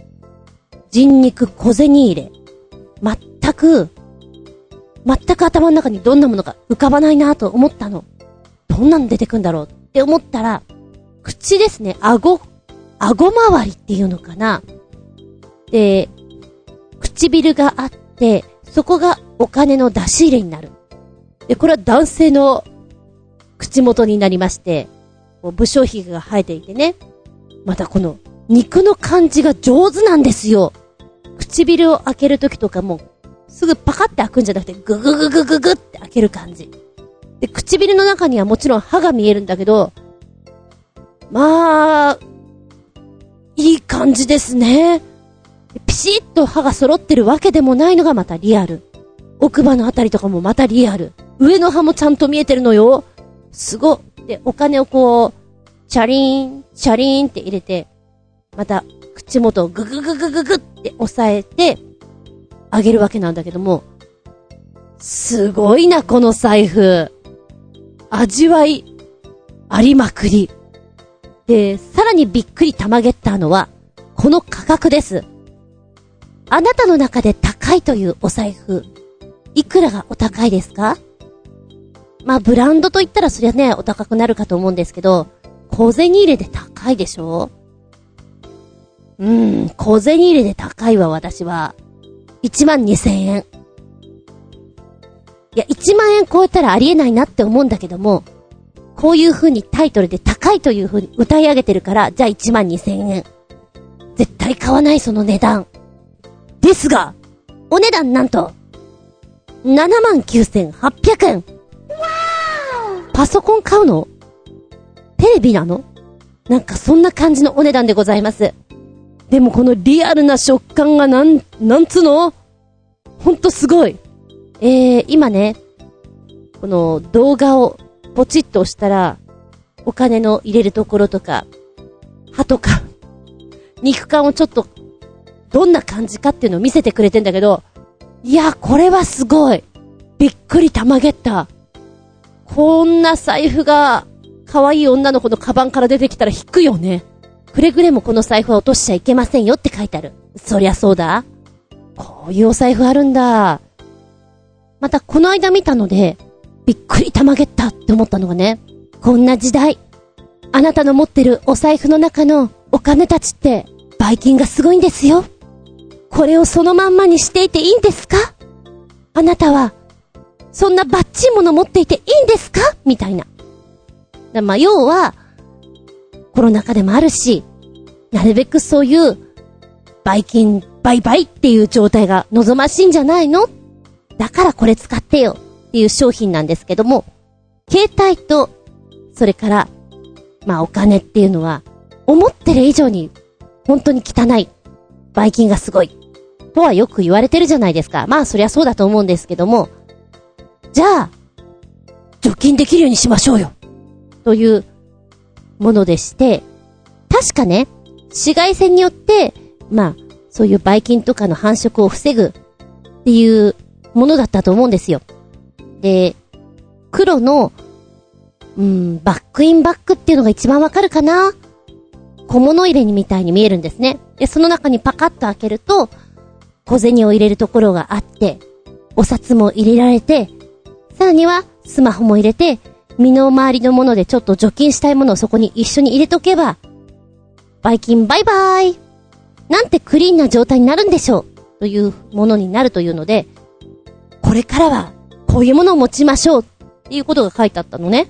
人肉小銭入れ。全く、全く頭の中にどんなものか浮かばないなと思ったの。どんなの出てくんだろうって思ったら、口ですね、顎、顎周りっていうのかな。で、唇があって、そこがお金の出し入れになる。で、これは男性の口元になりまして、武将髭が生えていてね。またこの肉の感じが上手なんですよ。唇を開けるときとかも、すぐパカって開くんじゃなくて、ググググググって開ける感じ。で、唇の中にはもちろん歯が見えるんだけど、まあ、いい感じですね。ピシッと歯が揃ってるわけでもないのがまたリアル。奥歯のあたりとかもまたリアル。上の歯もちゃんと見えてるのよ。すご。で、お金をこう、チャリーン、チャリーンって入れて、また、口元をググググググって押さえて、あげるわけなんだけども、すごいな、この財布。味わい、ありまくり。で、さらにびっくりたまげったのは、この価格です。あなたの中で高いというお財布、いくらがお高いですか？まあ、ブランドと言ったらそりゃね、お高くなるかと思うんですけど、小銭入れで高いでしょ？うーん、小銭入れで高いわ、私は。1万2千円。いや、1万円超えたらありえないなって思うんだけども、こういう風にタイトルで高いという風に歌い上げてるから、じゃあ1万2千円。絶対買わないその値段。ですが、お値段なんと、79,800円。パソコン買うの？テレビなの？なんかそんな感じのお値段でございます。でもこのリアルな食感がなん、なんつの？ほんとすごい。えー、今ね、この動画をポチッと押したら、お金の入れるところとか、歯とか、肉感をちょっと、どんな感じかっていうのを見せてくれてんだけど、いや、これはすごい。びっくりたまげった。こんな財布が、可愛い女の子のカバンから出てきたら引くよね。くれぐれもこの財布は落としちゃいけませんよって書いてある。そりゃそうだ。こういうお財布あるんだ。またこの間見たので、びっくりたまげったって思ったのがね、こんな時代。あなたの持ってるお財布の中のお金たちって、バイキンがすごいんですよ。これをそのまんまにしていていいんですか？あなたは、そんなバッチリもの持っていていいんですか？みたいな。まあ、要は、コロナ禍でもあるし、なるべくそういう、バイキン、バイバイっていう状態が望ましいんじゃないの？だからこれ使ってよっていう商品なんですけども、携帯と、それから、まあお金っていうのは、思ってる以上に、本当に汚い。バイキンがすごい。とはよく言われてるじゃないですか。まあそりゃそうだと思うんですけども、じゃあ、除菌できるようにしましょうよ。というものでして、確かね、紫外線によって、まあ、そういうばい菌とかの繁殖を防ぐっていうものだったと思うんですよ。で、黒の、うん、バックインバックっていうのが一番わかるかな？小物入れにみたいに見えるんですね。で、その中にパカッと開けると、小銭を入れるところがあって、お札も入れられて、さらにはスマホも入れて、身の回りのものでちょっと除菌したいものをそこに一緒に入れとけば、バイキンバイバーイなんてクリーンな状態になるんでしょうというものになるというので、これからはこういうものを持ちましょうっていうことが書いてあったのね。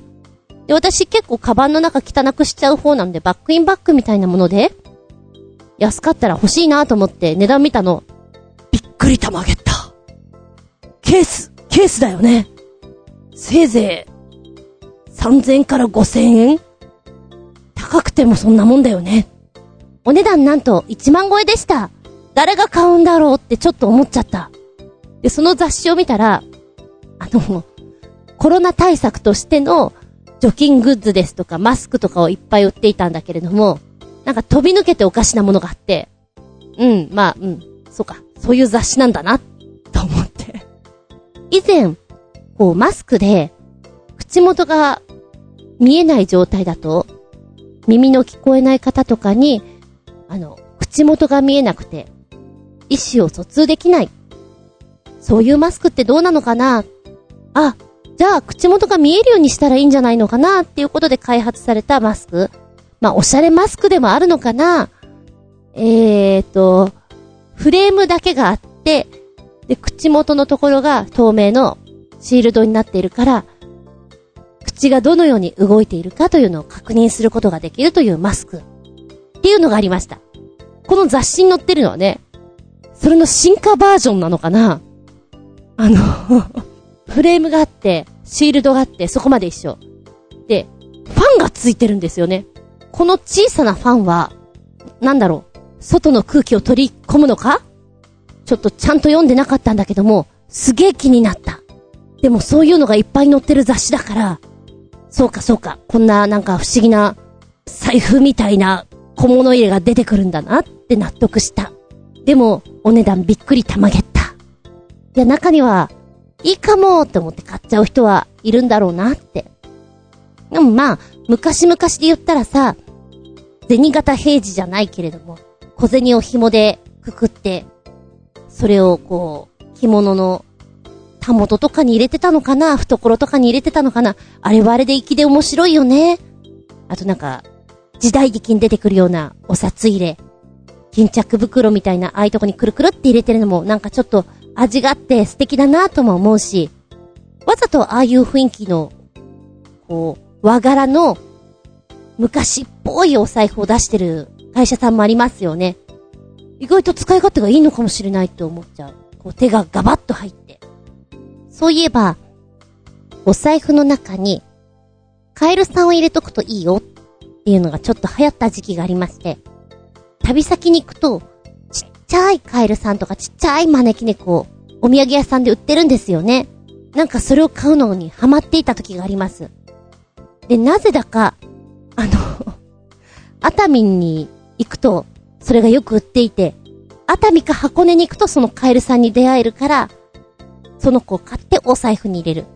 で、私結構カバンの中汚くしちゃう方なんで、バックインバックみたいなもので、安かったら欲しいなと思って値段見たの。びっくりたまげった。ケース、ケースだよね。せいぜい、3000から5000円高くてもそんなもんだよね。お値段なんと1万超えでした。誰が買うんだろうってちょっと思っちゃった。で、その雑誌を見たら、あの、コロナ対策としての除菌グッズですとかマスクとかをいっぱい売っていたんだけれども、なんか飛び抜けておかしなものがあって、うん、まあ、うん、そうか、そういう雑誌なんだな、と思って。以前、こう、マスクで、口元が見えない状態だと、耳の聞こえない方とかに、あの、口元が見えなくて、意思を疎通できない。そういうマスクってどうなのかな？あ、じゃあ口元が見えるようにしたらいいんじゃないのかな？っていうことで開発されたマスク。まあ、おしゃれマスクでもあるのかな？えーと、フレームだけがあって、で、口元のところが透明のシールドになっているから、口がどのように動いているかというのを確認することができるというマスク。っていうのがありました。この雑誌に載ってるのはね、それの進化バージョンなのかな？あの フレームがあって、シールドがあって、そこまで一緒。で、ファンがついてるんですよね。この小さなファンは、なんだろう、外の空気を取り込むのか？ちょっとちゃんと読んでなかったんだけども、すげえ気になった。でもそういうのがいっぱい載ってる雑誌だから、そうかそうか、こんななんか不思議な財布みたいな小物入れが出てくるんだなって納得した。でも、お値段びっくりたまげった。いや、中には、いいかもって思って買っちゃう人はいるんだろうなって。でもまあ、昔々で言ったらさ、銭形平次じゃないけれども、小銭を紐でくくって、それをこう、着物のたもととかに入れてたのかな？懐とかに入れてたのかな？あれはあれで粋で面白いよね。あとなんか、時代劇に出てくるようなお札入れ。巾着袋みたいなああいうとこにくるくるって入れてるのもなんかちょっと味があって素敵だなとも思うし、わざとああいう雰囲気の、こう、和柄の昔っぽいお財布を出してる会社さんもありますよね。意外と使い勝手がいいのかもしれないって思っちゃう。こう手がガバッと入って。そういえば、お財布の中に、カエルさんを入れとくといいよっていうのがちょっと流行った時期がありまして、旅先に行くと、ちっちゃいカエルさんとかちっちゃい招き猫をお土産屋さんで売ってるんですよね。なんかそれを買うのにハマっていた時があります。で、なぜだか、あの 熱海に行くと、それがよく売っていて、熱海か箱根に行くとそのカエルさんに出会えるから、その子を買ってお財布に入れる。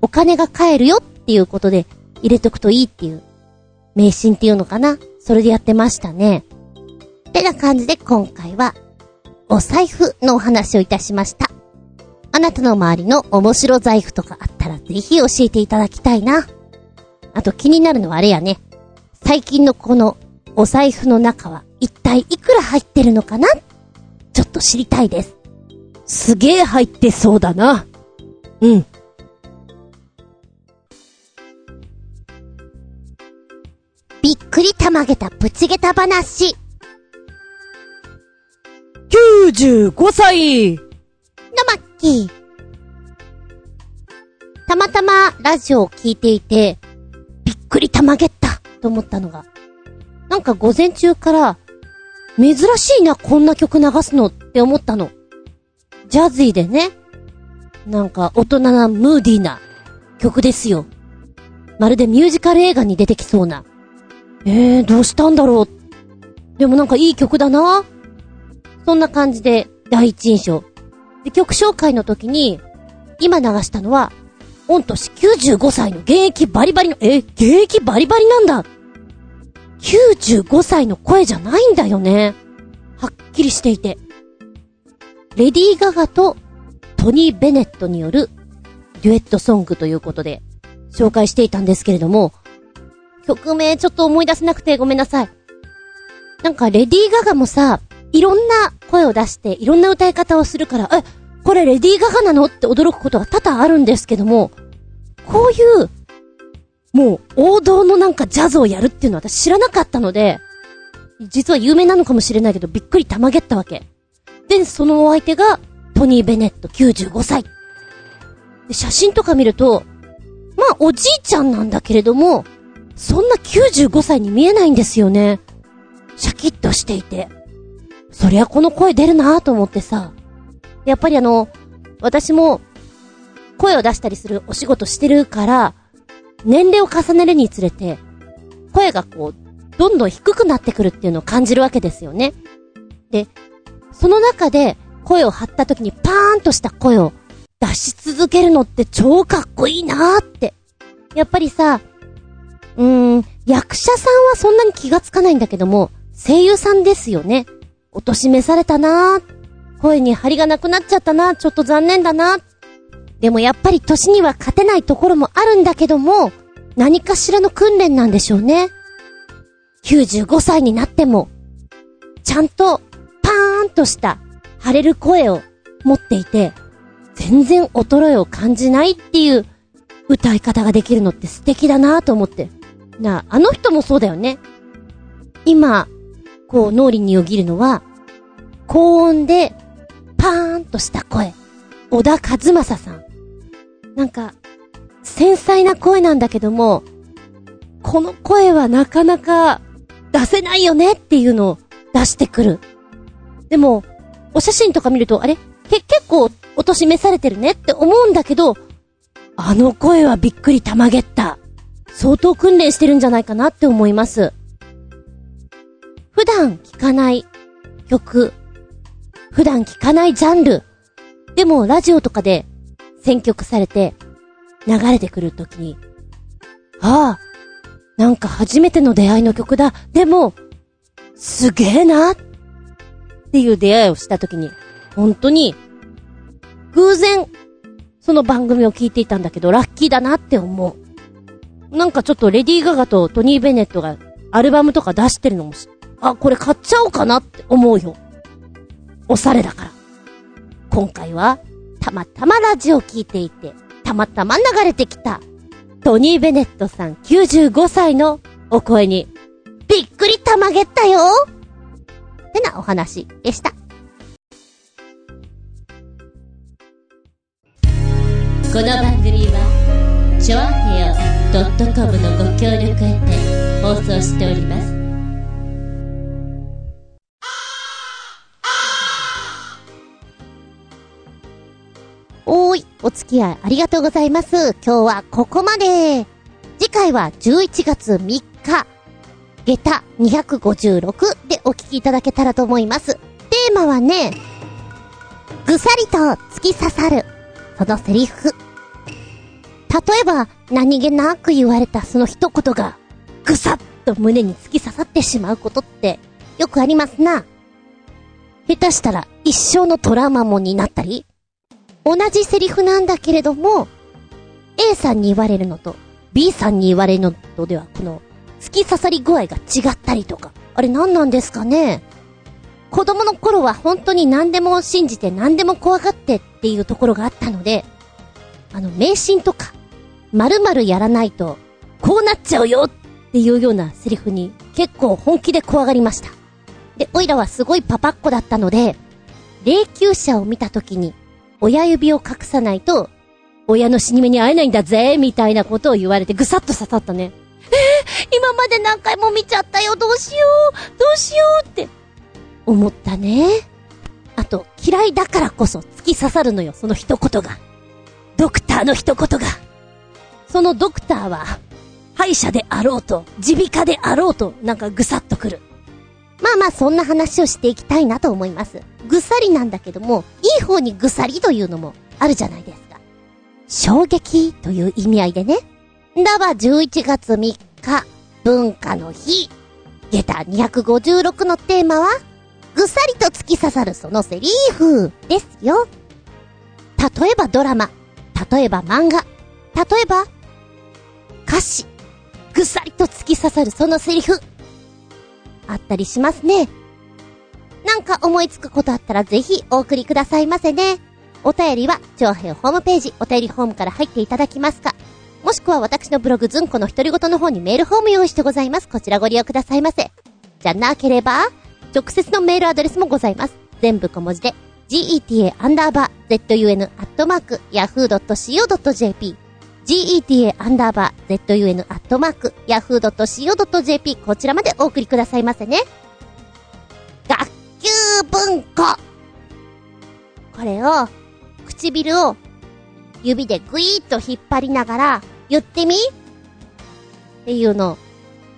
お金が帰るよっていうことで入れとくといいっていう、迷信っていうのかなそれでやってましたね。ってな感じで今回は、お財布のお話をいたしました。あなたの周りの面白財布とかあったらぜひ教えていただきたいな。あと気になるのはあれやね。最近のこのお財布の中は一体いくら入ってるのかな？ちょっと知りたいです。すげえ入ってそうだな。うん。びっくりたまげたプチゲタ話。95歳のマッキー。たまたまラジオを聞いていて、びっくりたまげったと思ったのが、なんか午前中から、珍しいな、こんな曲流すのって思ったの。ジャズィでね、なんか大人なムーディーな曲ですよ。まるでミュージカル映画に出てきそうな。えー、どうしたんだろう。でもなんかいい曲だな。そんな感じで第一印象。で、曲紹介の時に、今流したのは、御年95歳の現役バリバリの、え、現役バリバリなんだ。95歳の声じゃないんだよね。はっきりしていて。レディー・ガガとトニー・ベネットによるデュエットソングということで紹介していたんですけれども、曲名ちょっと思い出せなくてごめんなさい。なんかレディー・ガガもさ、いろんな声を出して、いろんな歌い方をするから、え、これレディー・ガガなのって驚くことが多々あるんですけども、こういう、もう王道のなんかジャズをやるっていうのは私知らなかったので、実は有名なのかもしれないけど、びっくりたまげったわけ。で、そのお相手が、トニー・ベネット95歳。で、写真とか見ると、まあ、おじいちゃんなんだけれども、そんな95歳に見えないんですよね。シャキッとしていて。そりゃこの声出るなぁと思ってさ。やっぱりあの、私も、声を出したりするお仕事してるから、年齢を重ねるにつれて、声がこう、どんどん低くなってくるっていうのを感じるわけですよね。で、その中で声を張った時にパーンとした声を出し続けるのって超かっこいいなーって。やっぱりさ、うーん、役者さんはそんなに気がつかないんだけども、声優さんですよね。お年めされたなー。声に張りがなくなっちゃったなー、ちょっと残念だなー。でもやっぱり年には勝てないところもあるんだけども、何かしらの訓練なんでしょうね。95歳になっても、ちゃんとーンとした晴れる声を持っていて、全然衰えを感じないっていう歌い方ができるのって素敵だなと思って。なあ、あの人もそうだよね。今、こう脳裏によぎるのは、高音で、パーンとした声。小田和正さん。なんか、繊細な声なんだけども、この声はなかなか出せないよねっていうのを出してくる。でも、お写真とか見ると、あれ？け、結構お年召されてるね？って思うんだけど、あの声はびっくりたまげった。相当訓練してるんじゃないかなって思います。普段聴かない曲、普段聴かないジャンル、でもラジオとかで選曲されて流れてくるときに、ああ、なんか初めての出会いの曲だ。でも、すげえなっっていう出会いをしたときに、本当に、偶然、その番組を聞いていたんだけど、ラッキーだなって思う。なんかちょっとレディー・ガガとトニー・ベネットがアルバムとか出してるのもあ、これ買っちゃおうかなって思うよ。おしゃれだから。今回は、たまたまラジオを聞いていて、たまたま流れてきた、トニー・ベネットさん95歳のお声に、びっくりたまげったよってなお話でした。この番組は、ちょあへよ .com のご協力へて放送しております。おーい、お付き合いありがとうございます。今日はここまで。次回は11月3日、下駄256でお聞きいただけたらと思います。テーマはね、ぐさりと突き刺さる、そのセリフ。例えば、何気なく言われたその一言が、ぐさっと胸に突き刺さってしまうことって、よくありますな。下手したら一生のトラウマもになったり、同じセリフなんだけれども、A さんに言われるのと B さんに言われるのとでは、この、突き刺さり具合が違ったりとか、あれ何なんですかね？子供の頃は本当に何でも信じて何でも怖がってっていうところがあったので、あの、迷信とか、〇〇やらないと、こうなっちゃうよっていうようなセリフに結構本気で怖がりました。で、オイラはすごいパパっ子だったので、霊柩車を見た時に、親指を隠さないと、親の死に目に会えないんだぜ、みたいなことを言われてぐさっと刺さったね。えー、今まで何回も見ちゃったよ、どうしよう、どうしようって、思ったね。あと、嫌いだからこそ突き刺さるのよ、その一言が。ドクターの一言が。そのドクターは、歯医者であろうと、耳鼻科であろうと、なんかぐさっとくる。まあまあそんな話をしていきたいなと思います。ぐさりなんだけども、いい方にぐさりというのもあるじゃないですか。衝撃という意味合いでね。だわ11月3日、文化の日。下駄256のテーマは、ぐさりと突き刺さるそのセリーフですよ。例えばドラマ、例えば漫画、例えば歌詞、ぐさりと突き刺さるそのセリフ。あったりしますね。なんか思いつくことあったらぜひお送りくださいませね。お便りは、長編ホームページ、お便りホームから入っていただきますか。もしくは私のブログズンコの独り言の方にメールフォーム用意してございます。こちらご利用くださいませ。じゃなければ、直接のメールアドレスもございます。全部小文字で、geta アンダーバー zun アットマーク yahoo.co.jp geta アンダーバー zun アットマーク yahoo.co.jp こちらまでお送りくださいませね。学級文庫これを、唇を指でグイーッと引っ張りながら言ってみ？っていうの、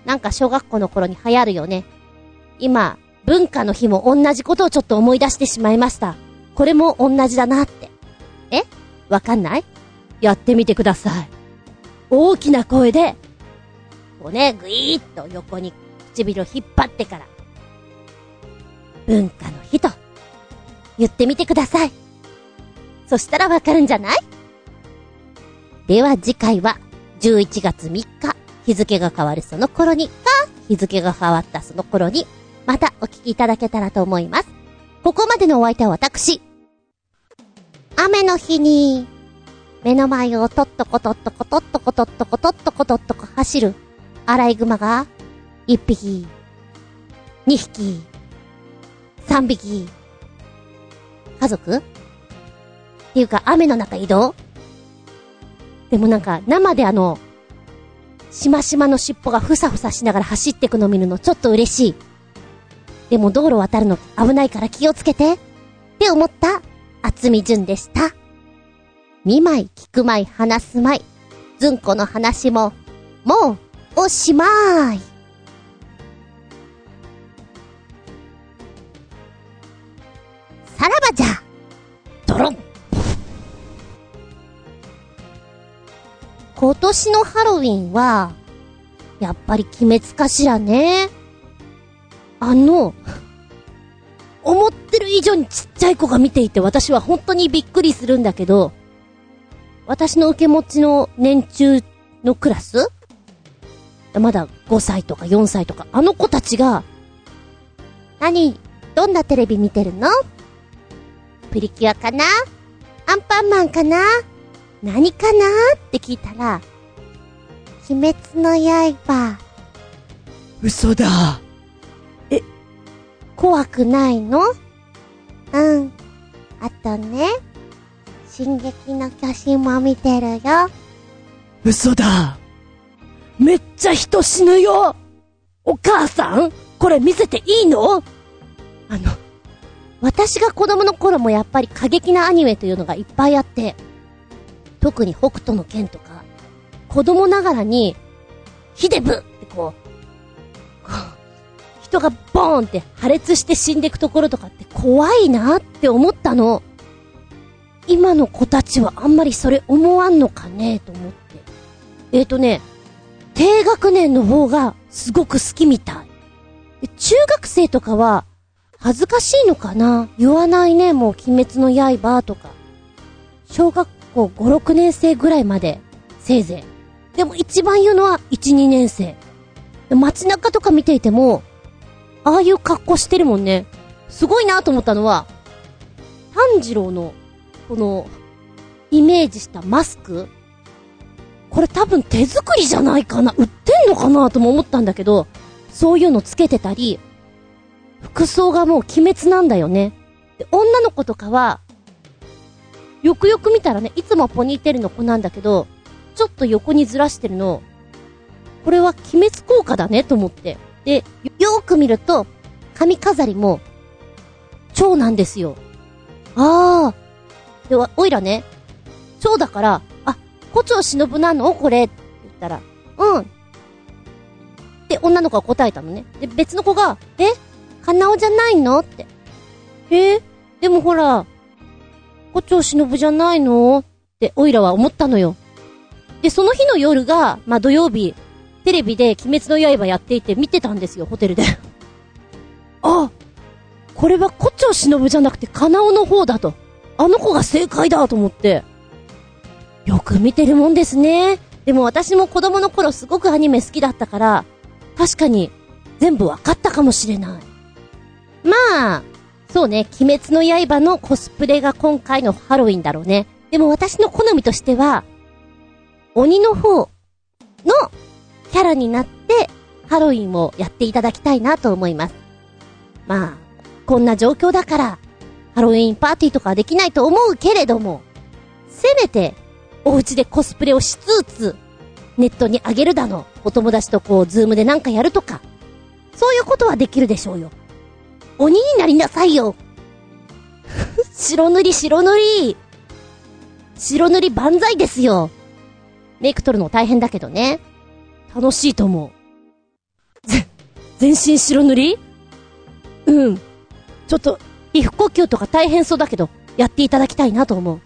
なんか小学校の頃に流行るよね。今、文化の日も同じことをちょっと思い出してしまいました。これも同じだなって。え？わかんない？やってみてください。大きな声で、こうね、ぐいーっと横に唇を引っ張ってから、文化の日と言ってみてください。そしたらわかるんじゃない？では次回は11月3日、日付が変わるその頃にか、日付が変わったその頃に、またお聞きいただけたらと思います。ここまでのお相手は私。雨の日に、目の前をとっとことっとことっとことっとことっとことっとこ走る、アライグマが、1匹、2匹、3匹、家族？っていうか雨の中移動？でもなんか生であの、しましまの尻尾がふさふさしながら走ってくの見るのちょっと嬉しい。でも道路渡るの危ないから気をつけて。って思った、厚み純でした。見舞い、聞く舞い、話す舞い。ずんこの話も、もう、おしまーい。さらばじゃドロン今年のハロウィンは、やっぱり鬼滅かしらね。あの、思ってる以上にちっちゃい子が見ていて私は本当にびっくりするんだけど、私の受け持ちの年中のクラスまだ5歳とか4歳とか、あの子たちが、何、どんなテレビ見てるの？プリキュアかな？アンパンマンかな？何かな？って聞いたら、鬼滅の刃。嘘だ。怖くないの？うん。あとね、進撃の巨人も見てるよ。嘘だ。めっちゃ人死ぬよお母さんこれ見せていいの？あの、私が子供の頃もやっぱり過激なアニメというのがいっぱいあって、特に北斗の剣とか、子供ながらに、ヒデブってこう、こう人がボーンって破裂して死んでいくところとかって怖いなって思ったの。今の子たちはあんまりそれ思わんのかねと思って。えーとね、低学年の方がすごく好きみたい。中学生とかは、恥ずかしいのかな？言わないね、もう鬼滅の刃とか。小学校5、6年生ぐらいまで、せいぜい。でも一番言うのは1、2年生。街中とか見ていても、ああいう格好してるもんね。すごいなと思ったのは、炭治郎の、この、イメージしたマスクこれ多分手作りじゃないかな売ってんのかなとも思ったんだけど、そういうのつけてたり、服装がもう鬼滅なんだよね。で、女の子とかは、よくよく見たらね、いつもポニーテールの子なんだけど、ちょっと横にずらしてるの、これは鬼滅効果だねと思って。で、よーく見ると、髪飾りも、蝶なんですよ。あー。で、わおいらね、蝶だから、あ、胡蝶忍なの？これ。って言ったら、うん。って女の子が答えたのね。で、別の子が、え？カナオじゃないの？って。えでもほら、胡蝶忍じゃないの？って、おいらは思ったのよ。で、その日の夜が、まあ、土曜日、テレビで鬼滅の刃やっていて見てたんですよ、ホテルで。あこれは胡蝶忍じゃなくてカナオの方だと。あの子が正解だと思って。よく見てるもんですね。でも私も子供の頃すごくアニメ好きだったから、確かに全部わかったかもしれない。まあ、そうね、鬼滅の刃のコスプレが今回のハロウィンだろうね。でも私の好みとしては、鬼の方のキャラになって、ハロウィンをやっていただきたいなと思います。まあ、こんな状況だから、ハロウィンパーティーとかはできないと思うけれども、せめて、お家でコスプレをしつつ、ネットに上げるだの、お友達とこう、ズームでなんかやるとか、そういうことはできるでしょうよ。鬼になりなさいよ 白塗り白塗り白塗り万歳ですよメイク取るの大変だけどね。楽しいと思う。ぜ、全身白塗り？うん。ちょっと、皮膚呼吸とか大変そうだけど、やっていただきたいなと思う。